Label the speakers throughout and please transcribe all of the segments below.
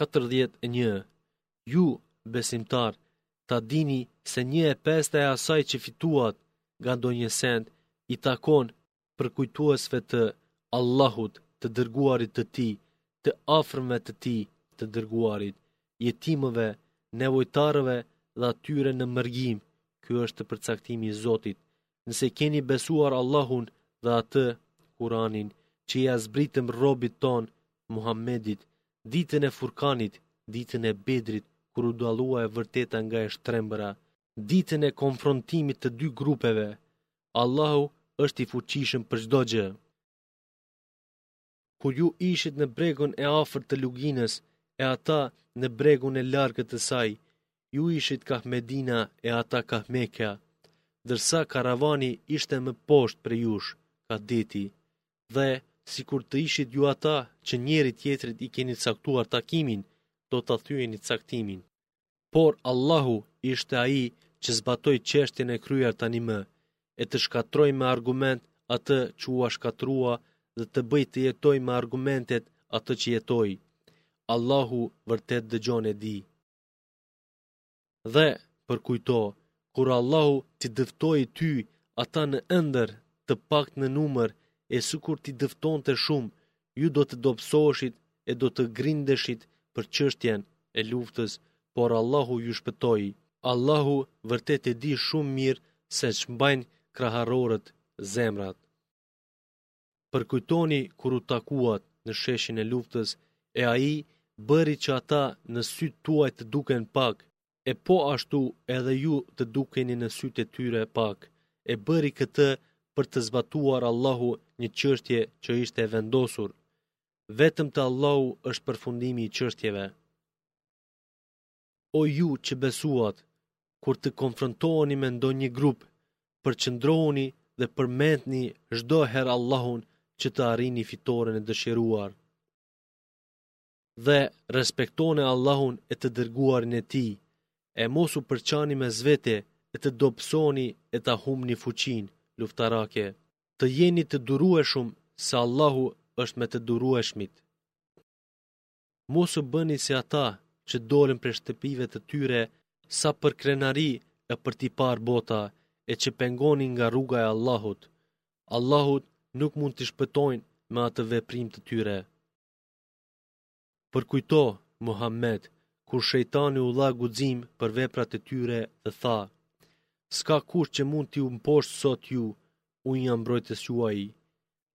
Speaker 1: 41 Ju, besimtarë, ta dini se një e pesta e asaj që fituat nga ndonjë send, i takon përkujtuesve të Allahut të dërguarit të tij, të afërmve të tij të dërguarit, jetimëve, nevojtarëve dhe atyre në mërgim, ky është përcaktimi i Zotit, nëse keni besuar Allahun dhe atë, kuranin, që ia zbritëm robit tonë, Muhamedit, ditën e furkanit, ditën e bedrit, kur u dallua e vërteta nga e shtrembëra, ditën e konfrontimit të dy grupeve, Allahu është i fuqishëm për çdo gjë. kur ju ishit në bregun e afërt të luginës e ata në bregun e largët të saj, ju ishit kah Medina e ata kah Mekja, ndërsa karavani ishte më poshtë prej jush, kah deti, dhe sikur të ishit ju ata që njëri-tjetrit i keni caktuar takimin, do ta thyenit caktimin. por Allahu ishte ai që zbatoi çështjen e kryer tanimë, e të shkatërrojë me argument atë që u shkatërrua dhe të bëjë të jetojë me argumentet atë që jetoi. Allahu vërtet dëgjon e di. Dhe, përkujto, kur Allahu t'i dëftoi ty ata në ëndërr të pakët në numër e sikur t'i dëftonte shumë, ju do të dobësoheshit e do të grindeshit për çështjen e luftës, por Allahu ju shpëtoi. Allahu vërtet e di shumë mirë se ç'mbajnë kraharorët, zemrat. Përkujtoni kur u takuat në sheshin e luftës e ai bëri që ata në sytë tuaj të duken pak, e po ashtu edhe ju të dukeni në sytë e tyre pak, e bëri këtë për të zbatuar Allahu një çështje që ishte e vendosur. Vetëm te Allahu është përfundimi i çështjeve. O ju që besuat, kur të konfrontoheni me ndonjë grup, përqendrohuni dhe përmendni çdo herë Allahun që të arrini fitoren e dëshiruar. dhe respektoni Allahun e të dërguarin e tij, e mos u përçani mes vete e të dobësoheni e ta humbni fuqinë, luftarake, të jeni të durueshëm se Allahu është me të durueshmit. Mos u bëni si ata që dolën prej shtëpive të tyre sa për krenari e për t'i parë bota e që pengonin nga rruga e Allahut. Allahut nuk mund t'i shpëtojnë me atë veprim të tyre. Përkujto, Muhammed, kur shejtani u dha guxim për veprat e tyre dhe tha, S'ka kush që mund t'iu mposhtë sot ju, unë jam mbrojtës i juaj.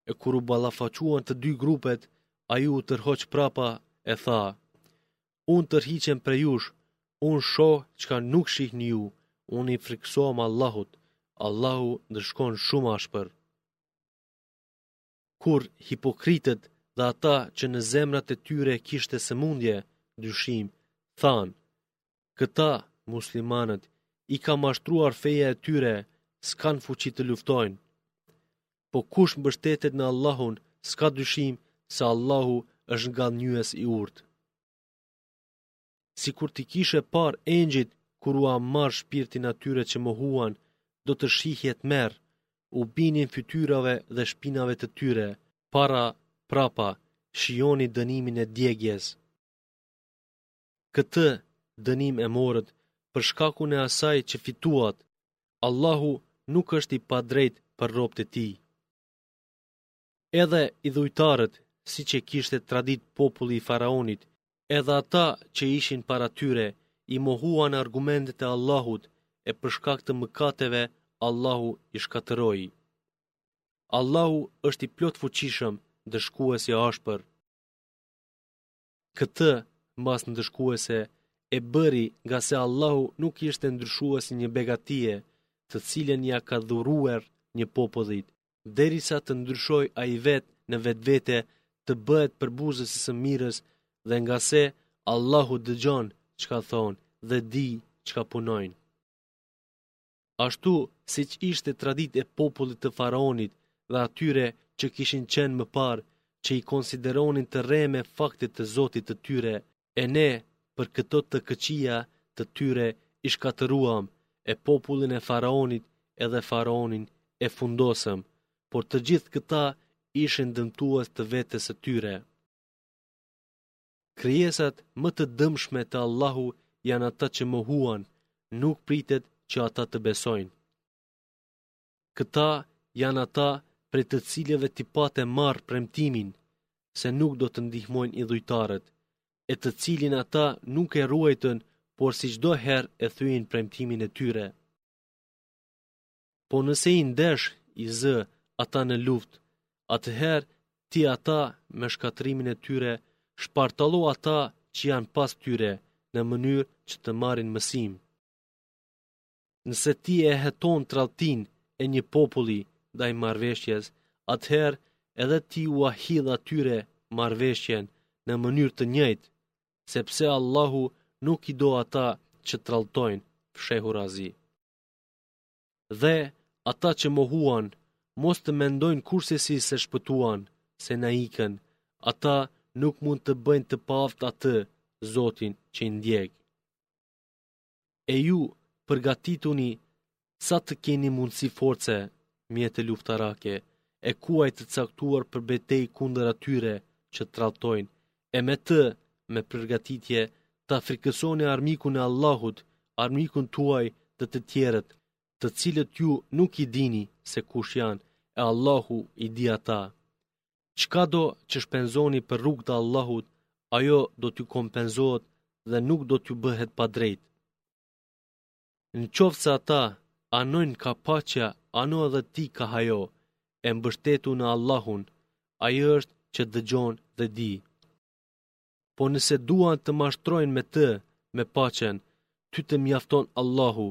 Speaker 1: E kur u ballafaquan të dy grupet, ai u tërhoq prapa e tha, Unë tërhiqem prej jush, unë shoh çka nuk shihni ju, unë i frikësohem Allahut, Allahu ndëshkon shumë ashpër. kur hipokritët dhe ata që në zemrat e tyre kishte sëmundje, dyshim, thanë, këta muslimanët i ka mashtruar feja e tyre, s'kanë fuqi të luftojnë. Po kush mbështetet në Allahun, s'ka dyshim se Allahu është ngadhënjyes i urtë. sikur t'i kishe parë engjëjt kur ua marrin shpirtin atyre që mohuan, do të shihje tmerr, u binin fytyrave dhe shpinave të tyre, para, prapa, shijoni dënimin e djegies. Këtë dënim e morët për shkakun e asaj që fituat. Allahu nuk është i padrejtë për robët e tij. Edhe idhujtarët, siç e kishte traditë populli i Faraonit, edhe ata që ishin para tyre, i mohuan argumentet e Allahut e për shkak të mëkateve Allahu i shkatërroi. Allahu është i plotfuqishëm, ndëshkues i ashpër. Këtë masë ndëshkuese e bëri ngase Allahu nuk ishte ndryshues i një begatie të cilën ia ka dhuruar një popullit, derisa të ndryshojë ai vetë në vetvete të bëhet përbuzës i së mirës dhe ngase Allahu dëgjon çka thonë dhe di çka punojnë. Ashtu siç ishte traditë e popullit të faraonit dhe atyre që kishin qenë më parë, që i konsideronin të rreme faktet të Zotit të tyre, e ne për këto të këqija të tyre i shkatërruam e popullin e faraonit edhe faraonin e fundosëm, por të gjithë këta ishin dëmtues të vetes së tyre. Krijesat më të dëmshme te Allahu janë ata që mohuan, nuk pritet që ata të besojnë. Këta janë ata prej të cilëve ti pate marrë premtimin, se nuk do të ndihmojnë idhujtarët, e të cilin ata nuk e ruajtën, por si çdo herë e thyejnë premtimin e tyre. Po nëse i ndesh i zë ata në luftë, atëherë ti ata me shkatërrimin e tyre, shpartallo ata që janë pas tyre në mënyrë që të marrin mësim. Nëse ti e heton tradhtinë e një populli ndaj marrëveshjes, atëherë edhe ti ua hidh atyre marrëveshjen në mënyrë të njëjtë, sepse Allahu nuk i do ata që tradhtojnë fshehurazi. Dhe, ata që mohuan, mos të mendojnë kurrsesi se shpëtuan, se na ikën, ata nuk mund të bëjnë të paaftë atë, Zotin, që i ndjek. E ju, përgatituni sa të keni mundësi force, mjete luftarake, e kuaj të caktuar për betejë kundër atyre që tradhtojnë, e me të, me përgatitje, ta frikësoni armikun e Allahut, armikun tuaj dhe të tjerët, të cilët ju nuk i dini se kush janë, e Allahu i di ata. Çkado që shpenzoni për rrugë të Allahut, ajo do t'ju kompenzohet dhe nuk do t'ju bëhet padrejtë. Në qoftë se ata anojnë kah paqja ano edhe ti kah ajo, e mbështetu në Allahun, ai është që dëgjon dhe di. Po nëse duan të mashtrojnë me të, me paqen, ty të mjafton Allahu,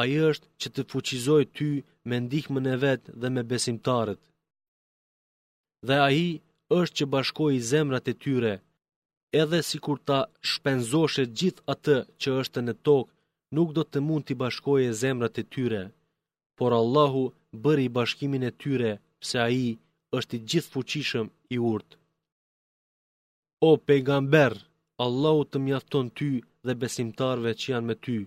Speaker 1: ai është që të fuqizoi ty me ndihmën e vet dhe me besimtarët. dhe ai është që bashkoi zemrat e tyre, edhe sikur ta shpenzoshe gjithë atë që është në tokë, nuk do të mund t'i bashkoje zemrat e tyre. Por Allahu bëri bashkimin e tyre, pse ai është i gjithëfuqishëm i urtë. O pejgamber, Allahu të mjafton ty dhe besimtarëve që janë me ty.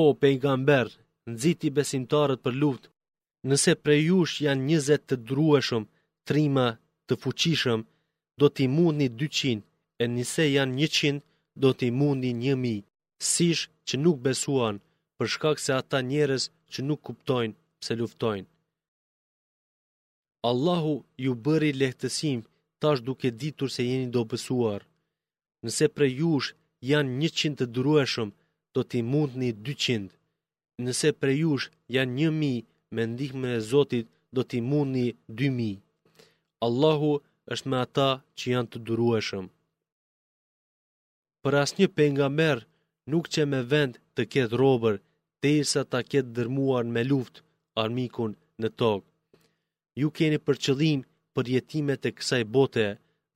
Speaker 1: O pejgamber, nxiti besimtarët për luftë. Nëse prej jush janë 20 të durueshëm, trima të fuqishëm, do t'i mundni 200, e nëse janë 100, do t'i mundni 1000 sish që nuk besuan, për shkak se ata njerëz që nuk kuptojnë pse luftojnë. Allahu ju bëri lehtësim tash duke ditur se jeni dobësuar. Nëse prej jush janë 100 të durueshëm, do t'i mundni 200. Nëse prej jush janë 1000 me ndihmën e Zotit, do t'i mundni 2000. Allahu është me ata që janë të durueshëm. Për asnjë pejgamber nuk qe me vend të ketë robër derisa ta ketë dërmuar me luftë armikun në tokë. Ju keni për qëllim përjetimet e kësaj bote,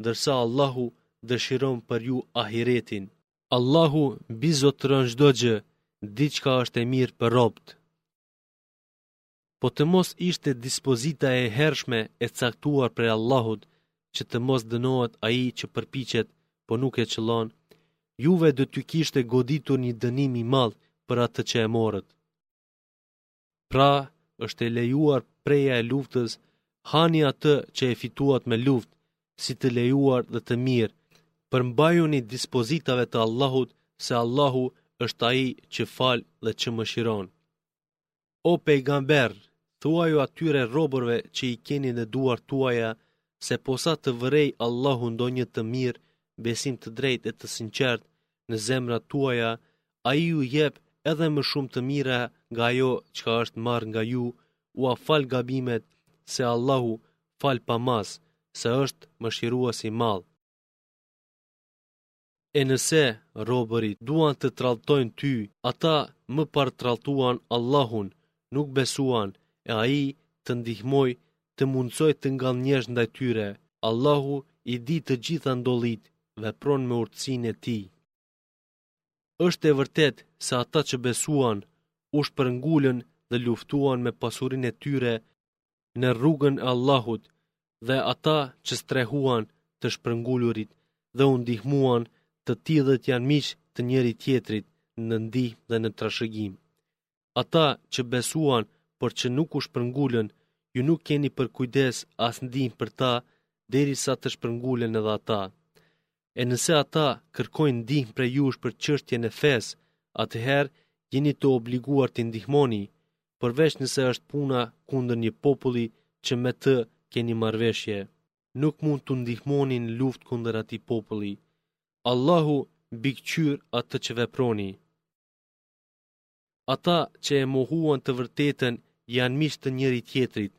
Speaker 1: ndërsa Allahu dëshiron për ju ahiretin. Allahu mbizotëron çdo gjë, di çka është e mirë për robët. Po të mos ishte dispozita e hershme e caktuar prej Allahut që të mos dënohet ai që përpiqet, po nuk e qëllon, juve do t'ju kishte goditur një dënim i madh për atë që e morët. Pra, është e lejuar preja e luftës, hani atë që e fituat me luftë, si të lejuar dhe të mirë, përmbajuni dispozitave të Allahut se Allahu është ai që fal dhe që mëshiron. O pejgamber, thuaju atyre robërve që i keni në duart tuaja, se posa të vërejë Allahu ndonjë të mirë, besim të drejtë e të sinqertë në zemrat tuaja, ai ju jep edhe më shumë të mira nga ajo çka është marrë nga ju, ua fal gabimet se Allahu fal pa masë, se është mëshirues i madh. E nëse, robërit, duan të tradhtojnë ty, ata më parë tradhtuan Allahun, nuk besuan, e Ai të ndihmoi, të mundësoi të ngadhnjesh ndaj tyre. Allahu i di të gjitha ndodhitë, vepron me urtësinë e Tij. Është e vërtetë se ata që besuan, u shpërngulën dhe luftuan me pasurinë e tyre në rrugën e Allahut dhe ata që strehuan të shpërngulurit dhe u ndihmuan të tillët janë miq të njëri-tjetrit në ndihmë dhe në trashëgim. Ata që besuan, por që nuk u shpërngulën, ju nuk keni përkujdes as ndihmë për ta, derisa të shpërngulen edhe ata. E nëse ata kërkojnë ndihmë prej jush për çështjen e fesë, atëherë jeni të obliguar t'i ndihmoni, përveç nëse është puna kundër një populli që me të keni marrëveshje. Nuk mund t'u ndihmoni në luftë kundër atij populli. Allahu mbikëqyr atë që veproni. Ata që e mohuan të vërtetën janë miq të njëri-tjetrit,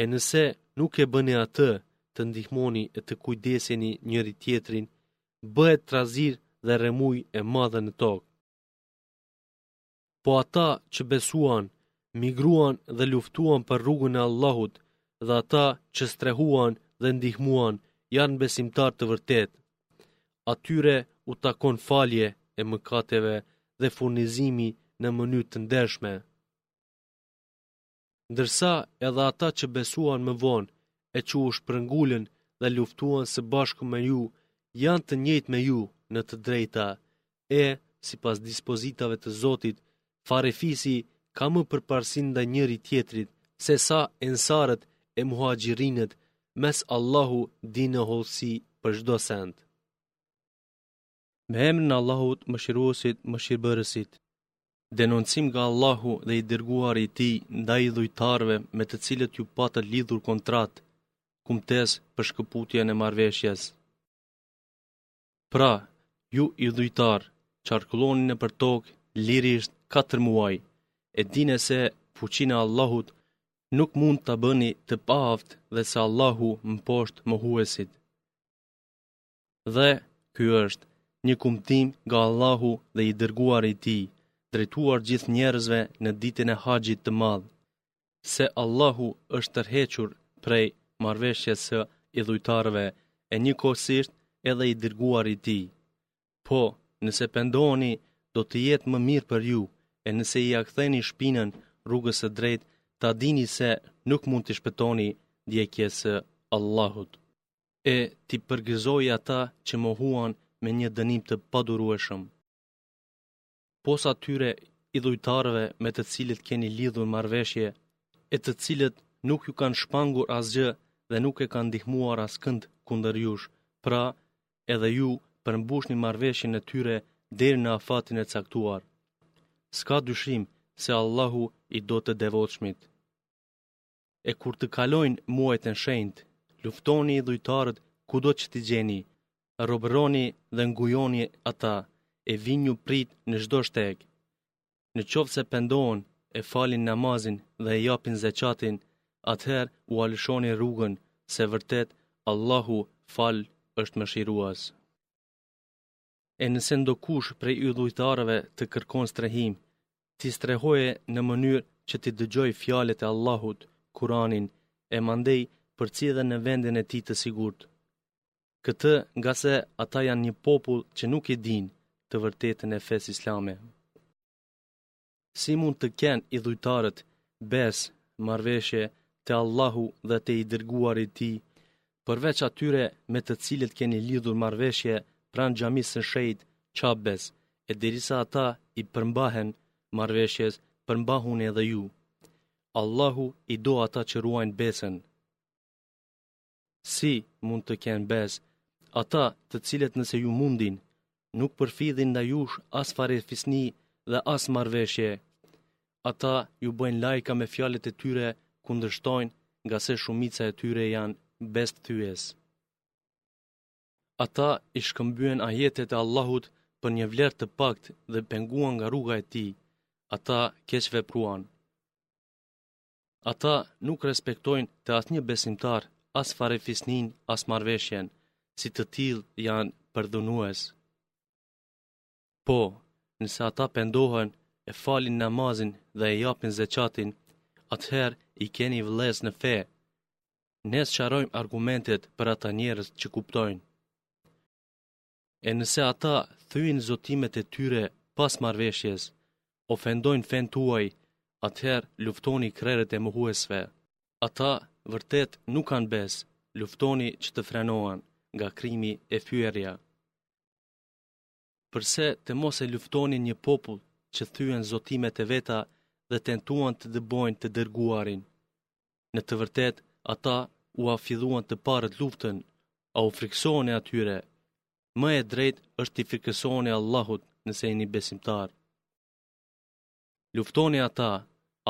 Speaker 1: e nëse nuk e bëni atë, të ndihmoni e të kujdeseni njëri-tjetrin, bëhet trazirë dhe rrëmujë e madhe në tokë. Po ata që besuan, migruan dhe luftuan për rrugën e Allahut, dhe ata që strehuan dhe ndihmuan, janë besimtarë të vërtetë. Atyre u takon falje e mëkateve dhe furnizimi në mënyrë të ndershme. Ndërsa edhe ata që besuan më vonë e që u shpërngulën dhe luftuan së bashku me ju, janë të njëjtë me ju në të drejta, E, sipas dispozitave të Zotit, farefisi ka më përparësi ndaj njëri-tjetrit, sesa Ensarët e Muhaxhirinët, mes Allahu di në hollësi për çdo send. Me emrin e Allahut, Mëshiruesit, Mëshirbërësit. Denoncim nga Allahu dhe i dërguari i Tij ndaj idhujtarëve me të cilët ju patët lidhur kontratë, kumtesë për shkëputjen e marrëveshjes. Pra, ju idhujtarë, qarkulloni nëpër tokë lirisht katër muaj, e dinie se fuqinë e Allahut nuk mund ta bëni të paaftë dhe se Allahu mposht mohuesit. Dhe ky është një kumtim nga Allahu dhe i dërguari i tij, drejtuar gjithë njerëzve në ditën e haxhit të madh. se Allahu është tërhequr prej marrëveshjes së idhujtarëve e njëkohësisht edhe i dërguari i tij. Po, nëse pendoheni, do të jetë më mirë për ju, e nëse ia ktheni shpinën rrugës së drejtë, ta dini se nuk mund t'i shpëtoni ndjekjes së Allahut. E ti përgëzoji ata që mohuan me një dënim të padurueshëm. pos atyre idhujtarëve me të cilët keni lidhur marrëveshje, e të cilët nuk ju kanë shmangur asgjë dhe nuk e kanë ndihmuar askënd kundër jush, pra edhe ju përmbushni marrëveshjen e tyre deri në afatin e caktuar. S'ka dyshim se Allahu i do të devotshmit. E kur të kalojnë muajt e shenjtë, luftoni idhujtarët kudo që t'i gjeni, robëroni dhe ngujoni ata, e vinju pritë në çdo shteg. Në qoftë se pendohen, e falin namazin dhe e japin zeqatin, atëherë ua lëshoni rrugën, se vërtet Allahu fal është mëshirues. E nëse ndokush prej idhujtarëve të kërkon strehim, ti strehoje në mënyrë që t'i dëgjojë fjalët e Allahut, Kur'anin, e mandej përcille dhe në vendin e tij të sigurt. Këtë ngase ata janë një popull që nuk e dinë të vërtetën e fesë islame. Si mund të kenë idhujtarët besë, marrëveshje, te Allahu dhe te i dërguari i Tij, përveç atyre me të cilët keni lidhur marrëveshje pranë xhamisë së shenjtë Qabesë, e derisa ata i përmbahen marrëveshjes, përmbahuni edhe ju. Allahu i do ata që ruajnë besën. Si mund të kenë besë ata të cilët nëse ju mundin, nuk përfillin ndaj jush as farefisni dhe as marrëveshje. Ata ju bëjnë lajka me fjalët e tyre kundërshtojnë ngase shumica e tyre janë besëthyes. Ata i shkëmbyen ajetet e Allahut për një vlerë të paktë dhe penguan nga rruga e tij. Ata keq vepruan. Ata nuk respektojnë te asnjë besimtar, as farefisninë, as marrëveshjen, si të tillë janë përdhunues. Po, nëse ata pendohen, e falin namazin dhe e japin zeqatin, atëherë i keni vëllezër në fe. Ne sqarojmë argumentet për ata njerëz që kuptojnë. E nëse ata thyejnë zotimet e tyre pas marrëveshjes, ofendojnë fenë tuaj, atëherë luftoni krerët e mohuesve. Ata vërtet nuk kanë besë, luftoni që të frenohen nga krimi e fyerja. Përse të mos e luftoni një popull që thyen zotimet e veta dhe tentuan të dëbojnë të dërguarin? Në të vërtetë, ata ua filluan të parët luftën, a u frikësoheni atyre. Më e drejtë është t'i frikësoheni Allahut nëse jeni besimtarë. Luftoni ata,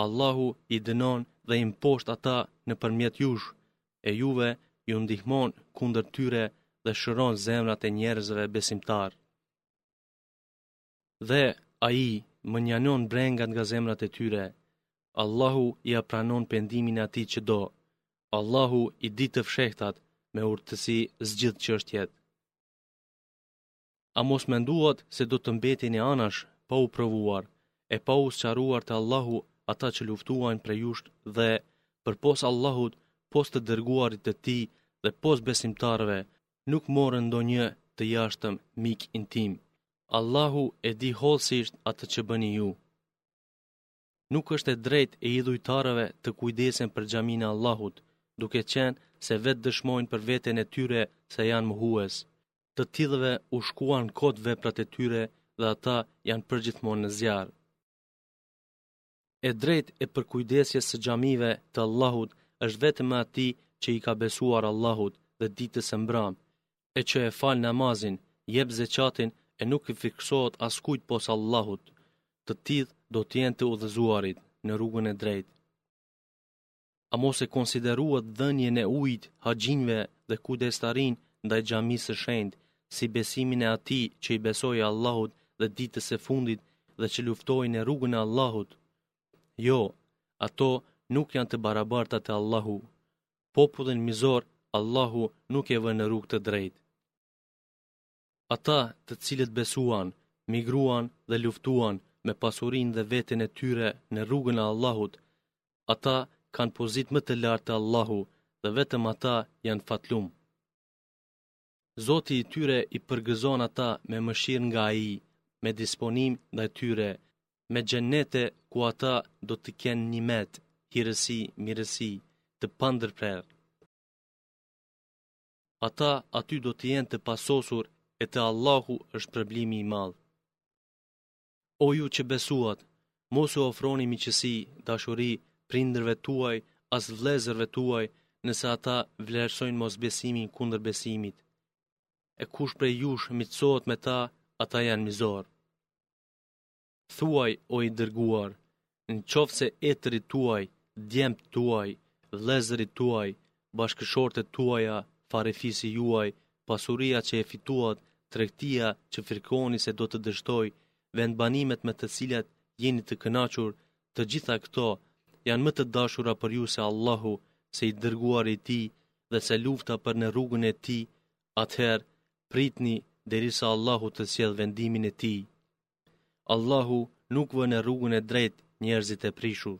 Speaker 1: Allahu i dënon dhe i mposht ata nëpërmjet jush, e juve ju ndihmon kundër tyre dhe shëron zemrat e njerëzve besimtarë. dhe ai mënjanon brengat nga zemrat e tyre. Allahu ia pranon pendimin e atij që do. Allahu i di të fshehtat me urtësi zgjidh çështjet. A mos menduat se do të mbeteni anash pa u provuar e pa u sqaruar te Allahu ata që luftuan prej jush dhe përpos Allahut, pos të dërguarit të tij dhe pos besimtarëve, nuk morën ndonjë të jashtëm mik intim. Allahu e di hollësisht atë që bëni ju. Nuk është e drejtë e idhujtarëve të kujdesen për xhaminë e Allahut, duke qenë se vetë dëshmojnë për veten e tyre se janë mohues. Të tillëve u shkuan kot veprat e tyre dhe ata janë përgjithmonë në zjarr. E drejtë e përkujdesjes së xhamive të Allahut është vetëm e atij që i ka besuar Allahut dhe ditës së mbramë, e që e fal namazin, jep zeqatin e nuk i frikësohet askujt pos Allahut. Të tillët do të jenë të udhëzuarit në rrugën e drejtë. A mos e konsideruat dhënien e ujit haxhinjve dhe kujdestarinë ndaj xhamisë së shenjtë si besimin e atij që i besoi Allahut dhe ditës së fundit dhe që luftoi në rrugën e Allahut? Jo, ato nuk janë të barabarta te Allahu. Popullin mizor Allahu nuk e vë në rrugë të drejtë. Ata, të cilët besuan, migruan dhe luftuan me pasurinë dhe veten e tyre në rrugën e Allahut, ata kanë pozitë më të lartë te Allahu dhe vetëm ata janë fatlumë. Zoti i tyre i përgëzon ata me mëshirë nga ai, me disponim ndaj tyre, me xhennete ku ata do të kenë nimet, hirësi, mirësi, të pandërprerë. ata aty do të jenë të pasosur e te Allahu është shpërblimi i madh. O ju që besuat, mos u ofroni miqësi, dashuri, prindërve tuaj, as vëllezërve tuaj, nëse ata vlerësojnë mosbesimin kundër besimit. E kush prej jush miqësohet me ta, ata janë mizorë. Thuaj, o i dërguar, në qoftë se etërit tuaj, djemtë tuaj, vëllezërit tuaj, bashkëshortet tuaja, farefisi juaj, pasuria që e fituat, tregtia që frikoheni se do të dështojë, vendbanimet me të cilat jeni të kënaqur, të gjitha këto, janë më të dashura për ju se Allahu, se i dërguari i tij, dhe se lufta për në rrugën e tij, atëherë, pritni, derisa Allahu të sjellë vendimin e tij. Allahu nuk vë në rrugën e drejtë njerëzit e prishur.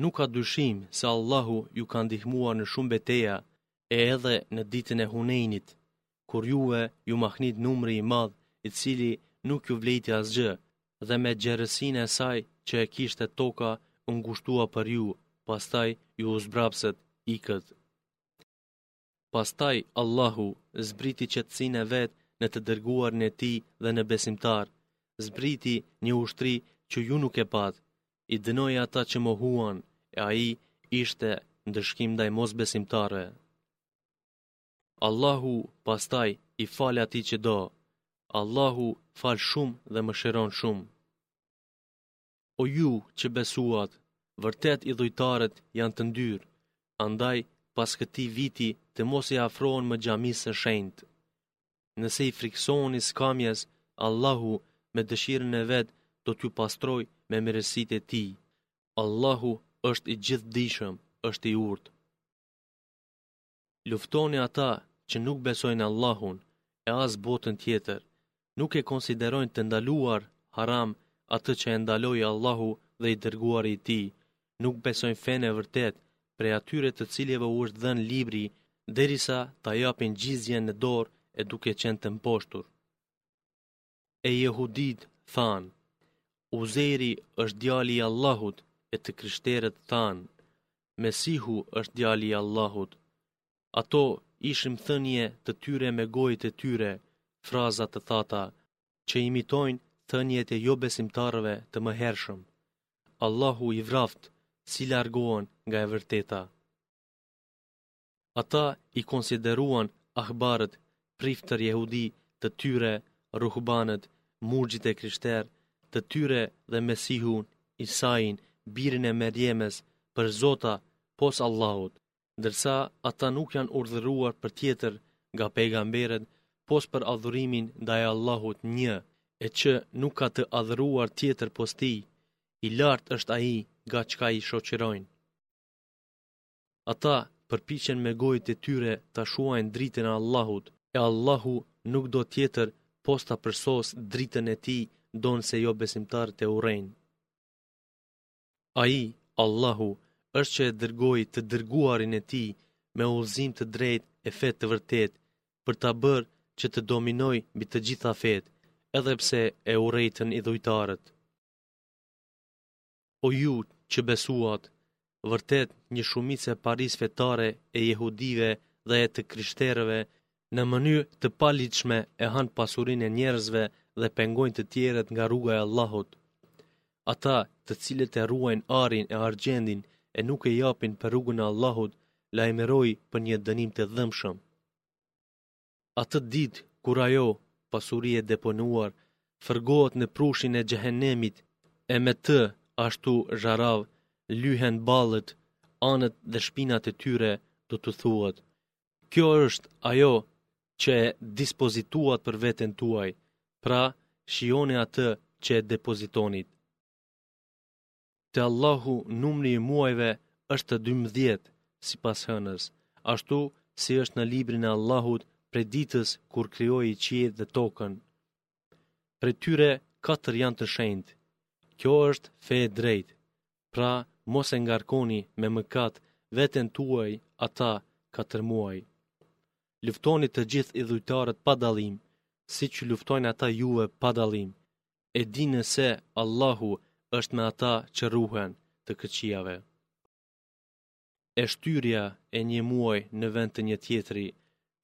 Speaker 1: Nuk ka dyshim se Allahu ju ka ndihmuar në shumë beteja e edhe në ditën e Hunejnit, kur juve ju mahniti numri i madh i cili nuk ju vlejti asgjë dhe me gjerësinë e saj që e kishte toka u ngushtua për ju, pastaj ju u zbrapsët, ikët. Pastaj Allahu zbriti qetësinë e Vet në të Dërguarin e Tij dhe në besimtarë. Zbriti një ushtri që ju nuk e patë. I dënoi ata që mohuan, e ai ishte ndëshkim ndaj mosbesimtarëve. Allahu pastaj i fal atij që do. Allahu fal shumë dhe mëshiron shumë. O ju që besuat, vërtet idhujtarët janë të ndyrë, andaj pas këtij viti të mos i afrohen më xhamisë së shenjtë. Nëse i frikësoheni skamjes, Allahu me dëshirën e vet do t'ju pasurojë me mirësitë e tij. Allahu është i gjithëdijshëm, është i urtë. Luftoni ata që nuk besojnë Allahun e as botën tjetër, nuk e konsiderojnë të ndaluar, haram, atë që e ndaloi Allahu dhe i Dërguari i Tij, nuk besojnë fenë e vërtetë prej atyre të cilëve u është dhënë libri derisa ta japin xhizjen në dorë e duke qenë të mposhtur. e jehuditë thanë, Uzeri është djali i Allahut, e të krishterët thanë, Mesihu është djali i Allahut. Ato ishin thënie të tyre me gojët e tyre, fraza të thata, që imitojnë thëniet e jobesimtarëve të më hershëm. Allahu i vraftë si largohen nga e vërteta. Ata i konsideruan ahbarët priftër jehudi të tyre, ruhbanët, murgjit e krishterë të tyre dhe Mesihun, Isain, birin e Merjemes, për zota pos Allahut, ndërsa ata nuk janë urdhëruar për tjetër nga pejgamberët pos për adhurimin ndaj Allahut Një, e që nuk ka të adhuruar tjetër pos Tij, i lartë është Ai nga çka i shoqërojnë. Ata përpiqen me gojët e tyre ta shuajnë dritën e Allahut, e Allahu nuk do tjetër pos ta përsosë dritën e Tij ndonëse jobesimtarët e urrejnë. Ai, Allahu, është që e dërgoi të dërguarin e Tij me udhëzim të drejtë e fe të vërtetë për ta bërë që të dominojë mbi të gjitha fetë, edhe pse e urrejtën idhujtarët. O ju që besuat, vërtet një shumicë e parisë fetare e jehudive dhe e të krishterëve në mënyrë të paligjshme e hanë pasurinë e njerëzve dhe pengojnë të tjerët nga rruga e Allahut. Ata, të cilët e ruajnë arin e argjendin e nuk e japin për rrugën e Allahut, lajmëroi për një dënim të dhëmshëm. Atë ditë kur ajo, pasuri e deponuar, fërgohet në prushin e Xhehenemit, e me të, ashtu zharav, lyhen ballët, anët dhe shpinat e tyre, do t'u thuhet, Kjo është ajo që e dispozituat për veten tuaj, pra, shijoni atë që e depozitonit. Te Allahu numri i muajve është dymbëdhjetë, sipas hënës, ashtu si është në librin e Allahut prej ditës kur krijoi qiejt dhe tokën. Prej tyre katër janë të shenjtë. Kjo është fe e drejtë. Pra, mos e ngarkoni me mëkat veten tuaj ata katër muaj. Luftoni të gjithë idhujtarët pa dallim, siç luftojnë ata juve pa dallim. e dini se Allahu është me ata që ruhen të këqijave. E shtyrja e një muaji në vend të një tjetri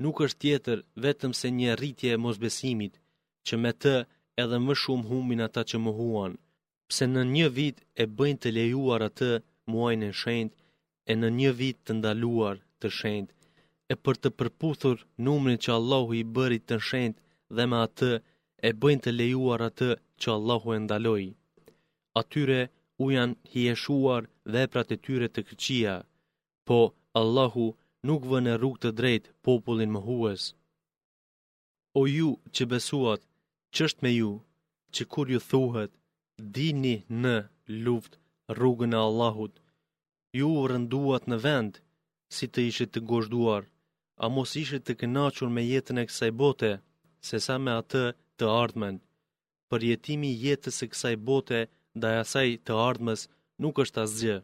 Speaker 1: nuk është tjetër vetëm se një rritje e mosbesimit që me të edhe më shumë humbin ata që mohuan, pse në një vit e bëjnë të lejuar atë muajin e shenjtë e në një vit të ndaluar të shenjtë, e për të përputhur numrin që Allahu i bëri të shenjtë dhe me atë e bëjnë të lejuar atë që Allahu e ndaloi. Atyre u janë hijeshuar veprat e tyre të këqija, po Allahu nuk vë në rrugë të drejtë popullin mohues. O ju që besuat, ç'është me ju, që kur ju thuhet, dilni në luftë rrugën e Allahut, ju u rënduat në vend, si të ishit të gozhduar, a mos ishit të kënaqur me jetën e kësaj bote, sesa me atë të ardhmen. Përjetimi i jetës së kësaj bote, ndaj asaj të ardhmes, nuk është asgjë.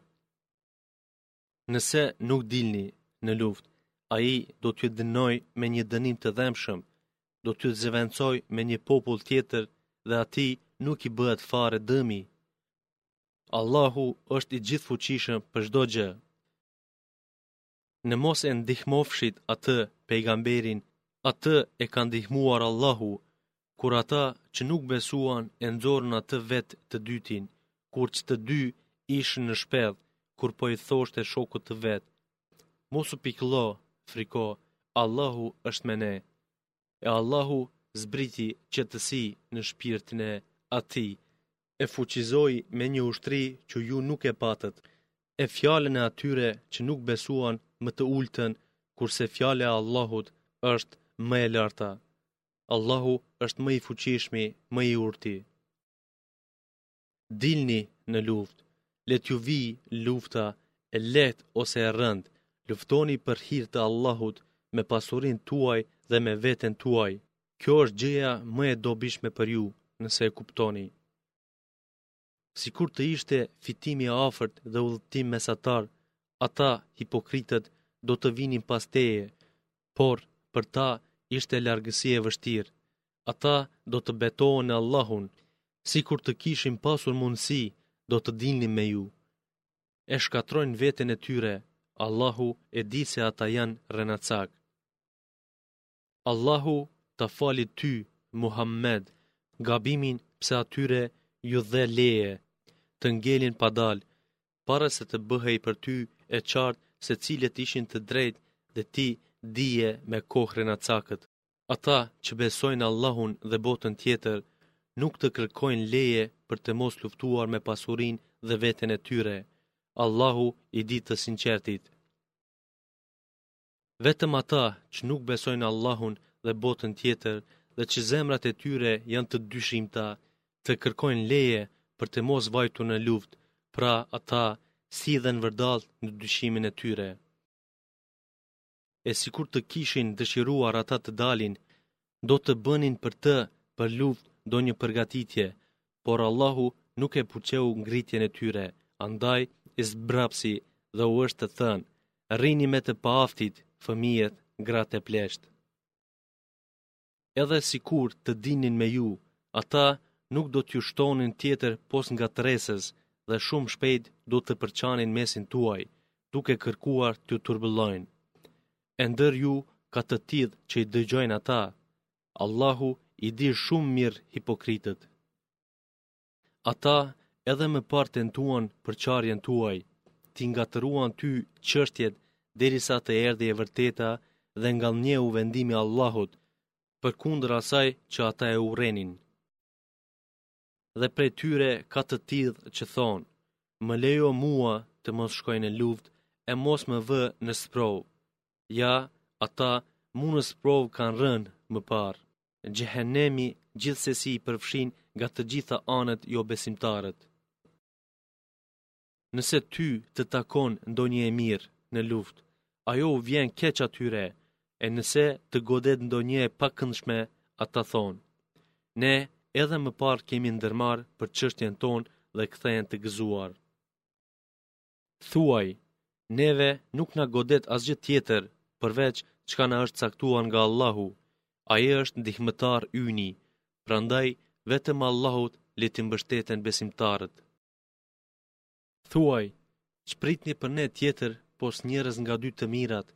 Speaker 1: Nëse nuk dilni në luftë, ai do t'ju dënojë me një dënim të dhembshëm, do t'ju zëvendësojë me një popull tjetër dhe atij nuk i bëhet fare dëmi. Allahu është i gjithëfuqishëm për çdo gjë. Në mos e ndihmofshit atë pejgamberin, atë e ka ndihmuar Allahu, kur ata që nuk besuan e nxorën atë vetë të dytin, kur që të dy ishin në shpellë, kur po i thoshte shokut të vet, mos u pikëllo, friko, Allahu është me ne. E Allahu zbriti qetësi në shpirtin e atij, e fuqizoi me një ushtri që ju nuk e patët, e fjalën e atyre që nuk besuan më të ultën, kurse fjala e Allahut është më e larta. Allahu është më i fuqishmi, më i urti. Dilni në luftë, le t'ju vijë lufta e lehtë ose e rëndë, luftoni për hir të Allahut me pasurinë tuaj dhe me veten tuaj. Kjo është gjëja më e dobishme për ju, nëse e kuptoni. Sikur të ishte fitim i afërt dhe udhëtim mesatar, ata, hipokritët, do të vinin pas teje, por për ta ishte largësi e vështirë. Ata do të betohen në Allahun, sikur të kishim pasur mundësi, do të dilnim me ju. E shkatërrojnë veten e tyre, Allahu e di se ata janë rrenacakë. Allahu ta fali ty Muhamed gabimin pse atyre ju dhe leje të ngelin pa dalë para se të bëhej për ty e qartë se cilët ishin të drejtë dhe t'i dije me kohë rrenacakët. Ata që besojnë Allahun dhe botën tjetër, nuk të kërkojnë leje për të mos luftuar me pasurinë dhe veten e tyre. Allahu i di të sinqertët. Vetëm ata që nuk besojnë Allahun dhe botën tjetër dhe që zemrat e tyre janë të dyshimta, të kërkojnë leje për të mos vajtur në luftë, pra ata sillen vërdall në dyshimin e tyre. E sikur të kishin dëshiruar ata të dalin, do të bënin për të për luftë ndonjë përgatitje, por Allahu nuk e pëlqeu ngritjen e tyre, andaj i zbrapsi dhe u është thënë, rrini me të paaftit, fëmijët, gratë e pleqtë. Edhe sikur të dilnin me ju, ata nuk do t'ju shtonin tjetër pos ngatërresës dhe shumë shpejt do të përçanin mesin tuaj, duke kërkuar t'ju turbëllojnë. e ndër ju ka të tillë që i dëgjojnë ata. Allahu i di shumë mirë hipokritët. Ata edhe më parë tentuan përçarjen tuaj, t'i ngatërruan ty çështjet derisa të erdhi e vërteta dhe ngadhënjeu vendimi i Allahut, përkundër asaj që ata e urrenin. dhe prej tyre ka të tillë që thonë, më lejo mua të mos shkoj në luftë e mos më vë në sprovë. Ja, ata mu në sprovë kanë rënë më parë. Xhehenemi gjithsesi i përfshin nga të gjitha anët jobesimtarët. Nëse ty të takon ndonjë e mirë në luftë, ajo u vjen keq atyre, e nëse të godet ndonjë e pakëndshme, ata thonë, Ne edhe më parë kemi ndërmarrë për çështjen tonë dhe kthehen të gëzuar. Thuaj, neve nuk na godet asgjë tjetër përveç çka na është caktuar nga Allahu. Ai është ndihmëtar yni, prandaj vetëm Allahut le t'i mbështeten besimtarët. Thuaj, ç'pritni për ne tjetër pos njërës nga dy të mirat,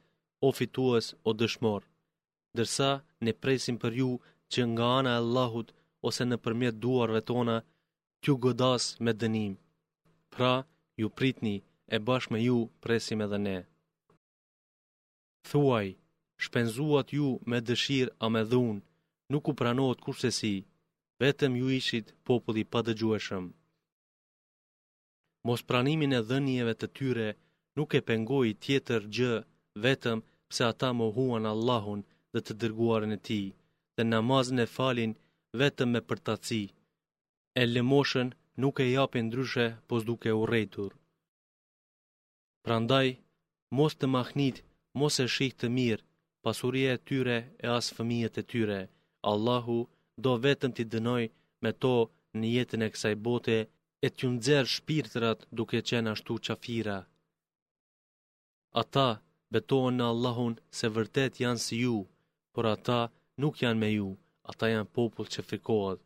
Speaker 1: o fitues, o dëshmor? Ndërsa, ne presim për ju që nga ana e Allahut ose nëpërmjet duarve tona, t'ju godasë me dënim. Pra, ju pritni, e bashkë me ju presim edhe ne. Thuaj, shpenzuat ju me dëshirë a me dhunë, nuk u pranohet kurrsesi, vetëm ju ishit popull i padëgjueshëm. Mospranimin e dhënieve të tyre nuk e pengoi tjetër gjë vetëm pse ata mohuan Allahun dhe të Dërguarin e Tij dhe namazin e falin vetëm me përtaci, e lëmoshën nuk e japin ndryshe pos duke urrejtur. Prandaj, mos të mahnit, mos e shih të mirë, pasuria e tyre e as fëmijët e tyre. Allahu do vetëm t'i dënojë me to në jetën e kësaj bote e t'ju nxjerrë shpirtrat duke qenë ashtu qafira. Ata betohen në Allahun se vërtet janë si ju, por ata nuk janë me ju, ata janë popull që frikohet.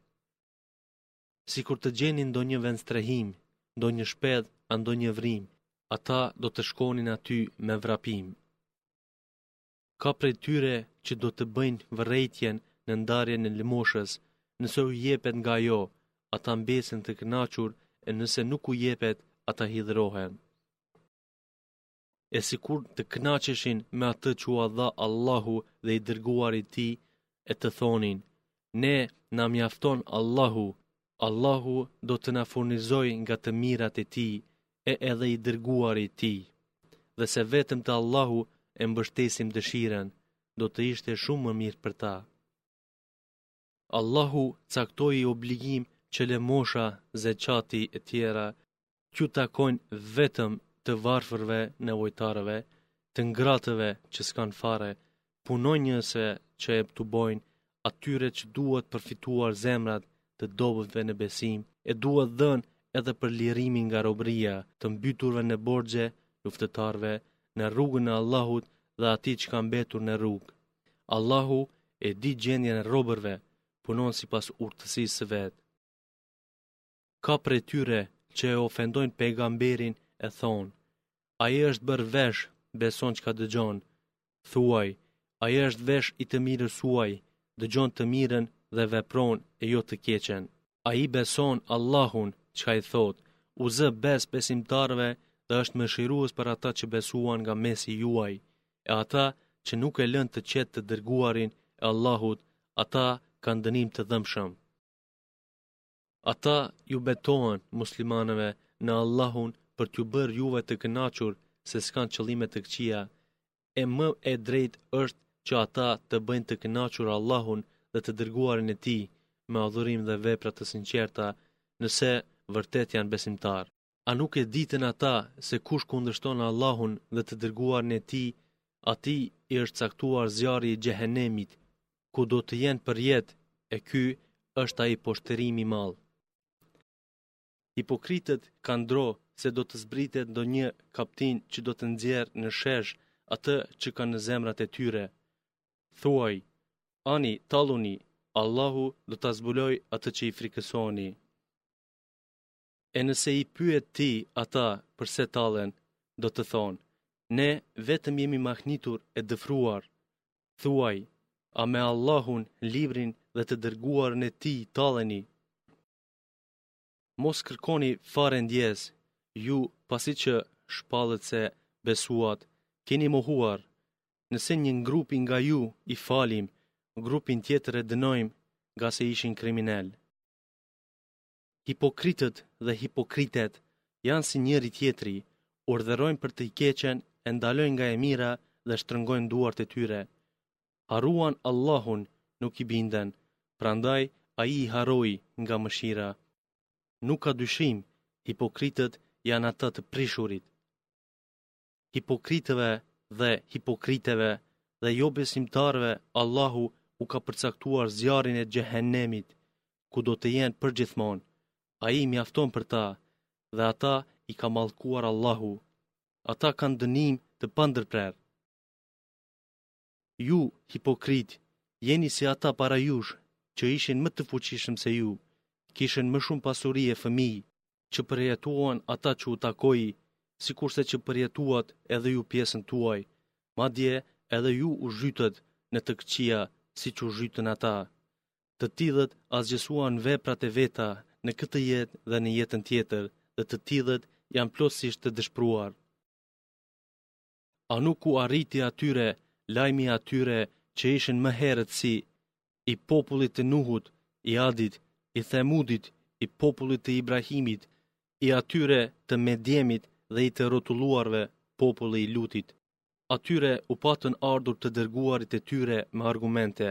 Speaker 1: Sikur të gjenin ndonjë vend strehimi, ndonjë shpellë a ndonjë vrimë, ata do të shkonin aty me vrapim. Ka prej tyre që do të bëjnë vërejtjen në ndarjen e lëmoshës, nëse u jepet nga ajo, ata mbesin të kënaqur e nëse nuk u jepet, ata hidhërohen. e sikur të kënaqeshin me atë që ua dha Allahu dhe i dërguari i tij, e të thonin, ne na mjafton Allahu, Allahu do të na furnizojë nga të mirat e tij, e edhe i dërguari i tij, dhe se vetëm te Allahu e mbështesim dëshirën, do të ishte shumë më mirë për ta. Allahu caktoi obligim që lëmosha, zeqati etj. t'ju takojnë vetëm të varfërve, nevojtarëve, të ngratëve që s'kanë fare, punonjësve që e tubojnë, atyre që duhet përfituar zemrat të dobëtve në besim, e duhet dhënë edhe për lirimin nga robëria, të mbyturve në borxhe, luftëtarëve, në rrugën e Allahut dhe atij që ka mbetur në rrugë. Allahu e di gjendjen e robërve, punon sipas urtësisë së vet. Ka prej tyre që e ofendojnë pejgamberin e thonë, ai është bërë vesh, beson çka dëgjon, thuaj, ai është vesh i të mirës suaj, dëgjon të mirën dhe vepron e jo të keqen. Ai beson Allahun, çka i thotë, u zë besë besimtarëve dhe është mëshirues për ata që besuan nga mesi juaj, e ata që nuk e lënë të qetë të dërguarin e Allahut, ata kanë dënim të dhëmbshëm. Ata ju betohen muslimanëve në Allahun për t'ju bërë juve të kënaqur se s'kanë qëllime të këqija, e më e drejtë është që ata të bëjnë të kënaqur Allahun dhe të dërguarin e tij me adhurim dhe vepra të sinqerta nëse vërtet janë besimtarë. A nuk e ditën ata se kush kundërshton Allahun dhe të dërguarin e Tij, atij i është caktuar zjarri i Xhehenemit, ku do të jenë përjetë, e ky është ai poshtërimi i madh. Hipokritët kanë dro se do të zbritet ndonjë kaptinë që do të nxjerrë në shesh atë që kanë në zemrat e tyre. Thuaj, ani, talluni, Allahu do ta zbulojë atë që i frikësoheni. E nëse i pyet ti ata përse tallen, do të thonë, ne vetëm jemi mahnitur e dëfruar. Thuaj, a me Allahun, librin dhe të dërguarin e tij talleni? Mos kërkoni fare ndjesë, ju pasi që shpallët se besuat, keni mohuar. Nëse një grupi nga ju i falim, grupin tjetër e dënojmë, ngase ishin kriminelë. Hipokritët dhe hipokritet janë si njëri-tjetri, urdhërojnë për të keqen e ndalojnë nga e mira dhe shtrëngojnë duart e tyre. Harruan Allahun, nuk i binden, prandaj Ai i harroi nga mëshira. Nuk ka dyshim, hipokritët janë ata të prishurit. hipokritëve dhe hipokriteve dhe jobesimtarëve Allahu u ka përcaktuar zjarrin e Xhehenemit, ku do të jenë përgjithmonë. Ai mjafton për ta dhe ata i ka mallkuar Allahu. Ata kanë dënim të pandërprerë. Ju, hipokritë, jeni si ata para jush, që ishin më të fuqishëm se ju, kishin më shumë pasuri e fëmijë, që përjetuan atë që u takoi, sikurse që përjetuat edhe ju pjesën tuaj, madje edhe ju u zhytët në të këqija, siç u zhytën ata. Të tillët asgjësuan veprat e veta në këtë jetë dhe në jetën tjetër, dhe të tillët janë plotësisht të dëshpëruar. A nuk u arriti atyre lajmi i atyre që ishin më herët si i popullit të Nuhut, i Adit, i Themudit, i popullit të Ibrahimit, i atyre të Medjenit dhe i të rrotulluarve, populli i Lutit? Atyre u patën ardhur të dërguarit e tyre me argumente.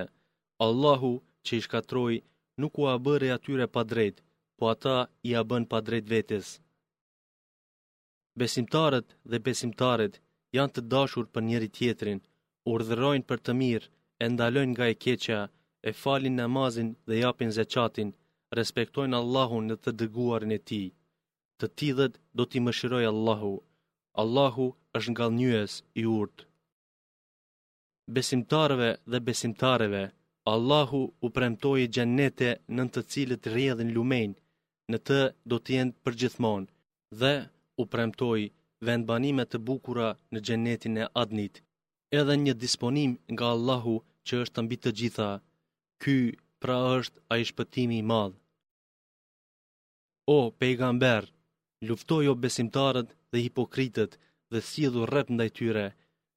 Speaker 1: Allahu që i shkatërroi nuk ua bëri atyre padrejtë, po ata ia bënë padrejtë vetes. Besimtarët dhe besimtaret janë të dashur për njëri-tjetrin, urdhërojnë për të mirë, e ndalojnë nga e keqja, e falin namazin dhe japin zeqatin, respektojnë Allahun dhe të dërguarin e tij. Të tillët do t'i mëshirojë Allahu. Allahu është ngadhënjyes i urtë. Besimtarëve dhe besimtareve Allahu u premtoi xhennete nën të cilët rrjedhin lumenj, në të do të jenë përgjithmonë dhe u premtoi vendbanime të bukura në xhennetin e Adnit. Edhe një disponim nga Allahu që është mbi të gjitha. Ky pra është ai shpëtimi i madh. O pejgamber, luftoji jobesimtarët dhe hipokritët dhe sillu rreptë ndaj tyre.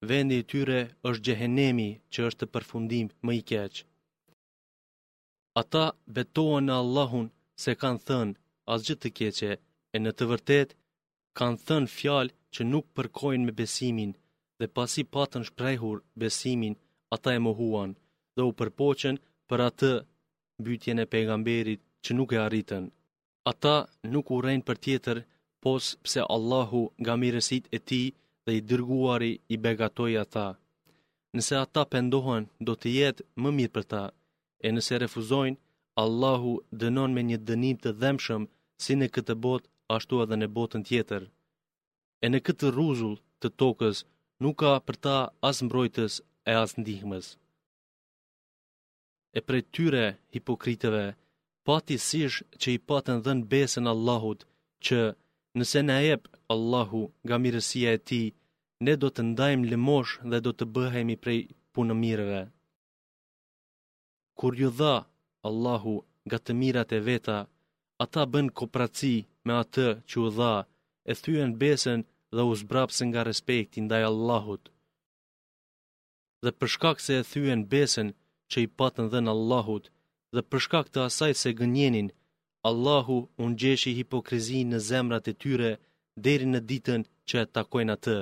Speaker 1: Vendi i tyre është xhehennemi, që është përfundim më i keq. Ata betohen në Allahun se s' kanë thënë asgjë të keqe, e në të vërtetë kanë thënë fjalë që nuk përkojnë me besimin, dhe pasi patën shprehur besimin, ata e mohuan dhe u përpoqën për atë mbytjen e pejgamberit që nuk e arritën. Ata nuk urrejnë për tjetër pos pse Allahu nga mirësitë e tij dhe i dërguari i begatoi ata. Nëse ata pendohen do të jetë më mirë për ta, e nëse refuzojnë, Allahu dënon me një dënim të dhembshëm si në këtë botë ashtu edhe në botën tjetër. E në këtë rruzull të tokës nuk ka për ta as mbrojtës e as ndihmës. E prej tyre hipokritëve, pati sish që i patën dhënë besën Allahut, që nëse na jep Allahu nga mirësia e tij, ne do të ndajmë lëmoshë dhe do të bëhemi prej punëmirëve. Kur u dha Allahu nga të mirat e veta, ata bënë koprraci me atë që u dha, e thyen besën dhe u zbrapsën nga respekti ndaj Allahut. Dhe për shkak se e thyen besën që i patën dhënë Allahut dhe për shkak të asaj se gënjenin, Allahu u ngjeshi hipokrizi në zemrat e tyre deri në ditën që e takojnë atë.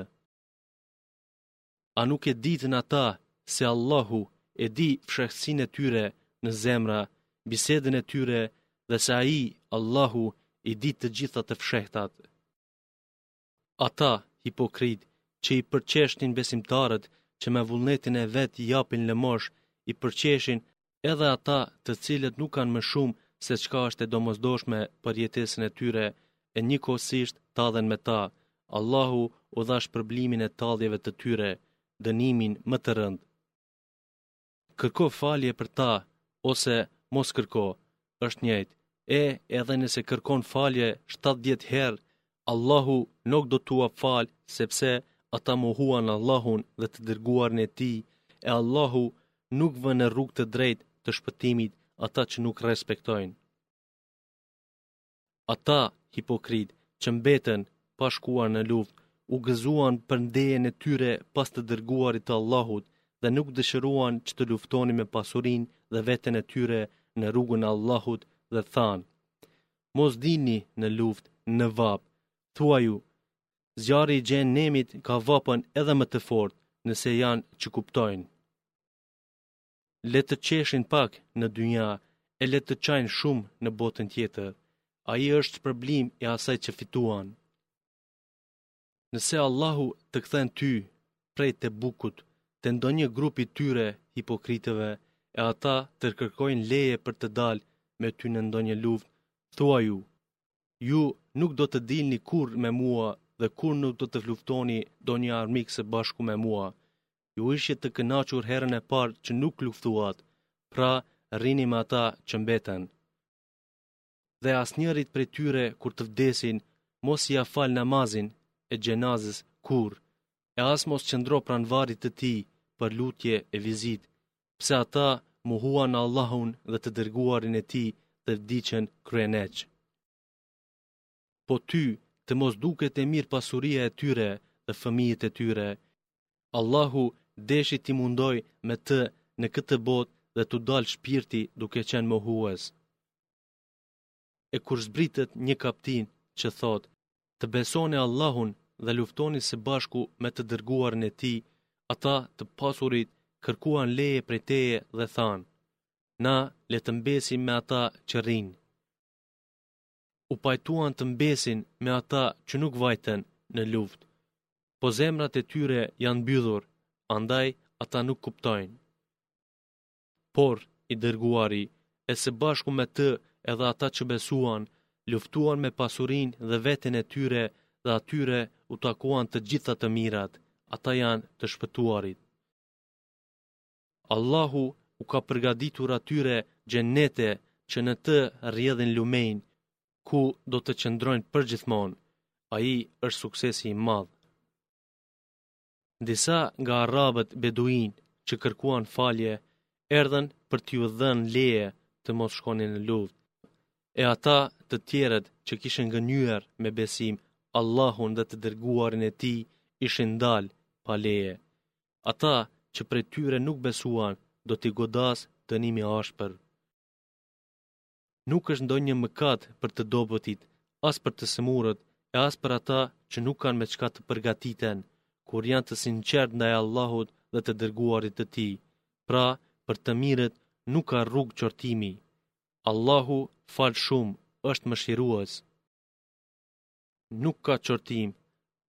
Speaker 1: A nuk e ditën ata se Allahu e di fshehtësinë e tyre në zemra, bisedën e tyre dhe se ai, Allahu, i di të gjitha të fshehtat. Ata, hipokritë, që i përqeshnin besimtarët që me vullnetin e vet japin lëmoshë, i përqeshin edhe ata të cilët nuk kanë më shumë se çka është e domosdoshme për jetesën e tyre, e njëkohësisht tallen me ta. Allahu u dha shpërblimin e talljeve të tyre, dënimin më të rëndë. Kërko falje për ta, ose mos kërko, është njëjtë. E edhe nëse kërkon falje 70 herë, Allahu nuk do t'ua falë sepse ata mohuan Allahun dhe të dërguarin e tij, e Allahu nuk vë në rrugë të drejtë të shpëtimit ata që nuk respektojnë. Ata, hipokritë, që mbetën pa shkuar në luftë, u gëzuan për ndejen e tyre pas të dërguarit të Allahut dhe nuk dëshiruan që të luftonin me pasurinë dhe veten e tyre në rrugën e Allahut dhe thanë, mos dilni në luftë në vapë, thuaju, Zjarri i Xhehenemit ka vapën edhe më të fortë, nëse janë që kuptojnë. Le të qeshin pak në dynja e le të qajnë shumë në botën tjetër. Ai është shpërblim i asaj që fituan. Nëse Allahu të kthen ty prej Tebukut te ndonjë grup i tyre hipokritëve e ata të kërkojnë leje për të dalë me ty në ndonjë luftë, thuaju: Ju nuk do të dilni kurrë me mua dhe kurrë nuk do të luftoni ndonjë armik së bashku me mua. Ju ishit të kënaqur herën e parë që nuk luftuat, pra rrini me ata që mbetën. dhe asnjërit prej tyre kur të vdesin, mos ia fal namazin e xhenazës kurrë, e as mos qëndro pranë varrit të tij për lutje e vizitë, pse ata mohuan Allahun dhe të Dërguarin e Tij dhe vdiqën kryeneçë. po ty të mos duket e mirë pasuria e tyre dhe fëmijët e tyre. Allahu deshi t'i mundojë me të në këtë botë dhe t'u dalë shpirti duke qenë mohues. E kur zbritet një kaptinë që thotë, të besoni Allahun dhe luftoni së bashku me të dërguarin e tij, ata të pasurit kërkuan leje prej teje dhe thanë, na le të mbesim me ata që rrinë. u pajtuan të mbesin me ata që nuk vajten në luftë. Po zemrat e tyre janë mbyllur, andaj ata nuk kuptojnë. Por, i dërguari, e së bashku me të edhe ata që besuan, luftuan me pasurinë dhe veten e tyre dhe atyre u takuan të gjitha të mirat, ata janë të shpëtuarit. Allahu u ka përgatitur atyre xhenete që në të rrjedhin lumenj, ku do të qëndrojnë përgjithmonë. Ai është suksesi i madh. Disa nga arabët beduinë që kërkuan falje, erdhën për t'iu dhënë leje të mos shkonin në luftë. E ata të tjerët që kishin gënjyer me besim Allahun dhe të dërguarin e tij ishin ndal pa leje. Ata që prej tyre nuk besuan, do t'i godasë dënim i ashpër. Nuk është ndonjë mëkat për të dobëtit, as për të sëmurët, e as për ata që nuk kanë me çka të përgatiten, kur janë të sinqertë ndaj Allahut dhe të dërguarit të tij. Pra, për të mirët nuk ka rrugë qortimi. Allahu fal shumë, është mëshirues. nuk ka qortim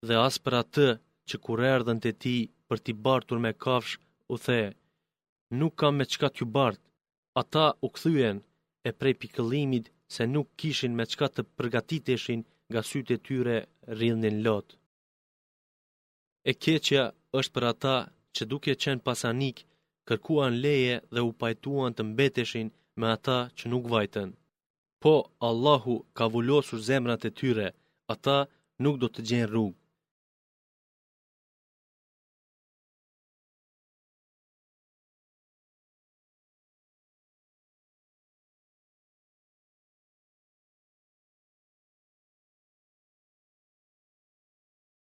Speaker 1: dhe as për atë që kur erdhën te ti për t'i bartur me kafshë, u the, nuk kam me çka t'ju bart. Ata u kthyen e prej pikëllimit se nuk kishin me çka të përgatiteshin nga sytë e tyre rridhnin lot. E keqja është për ata që duke qenë pasanikë, kërkuan leje dhe u pajtuan të mbeteshin me ata që nuk vajtën. Po, Allahu ka vulosur zemrat e tyre, ata nuk do të gjejnë rrugë.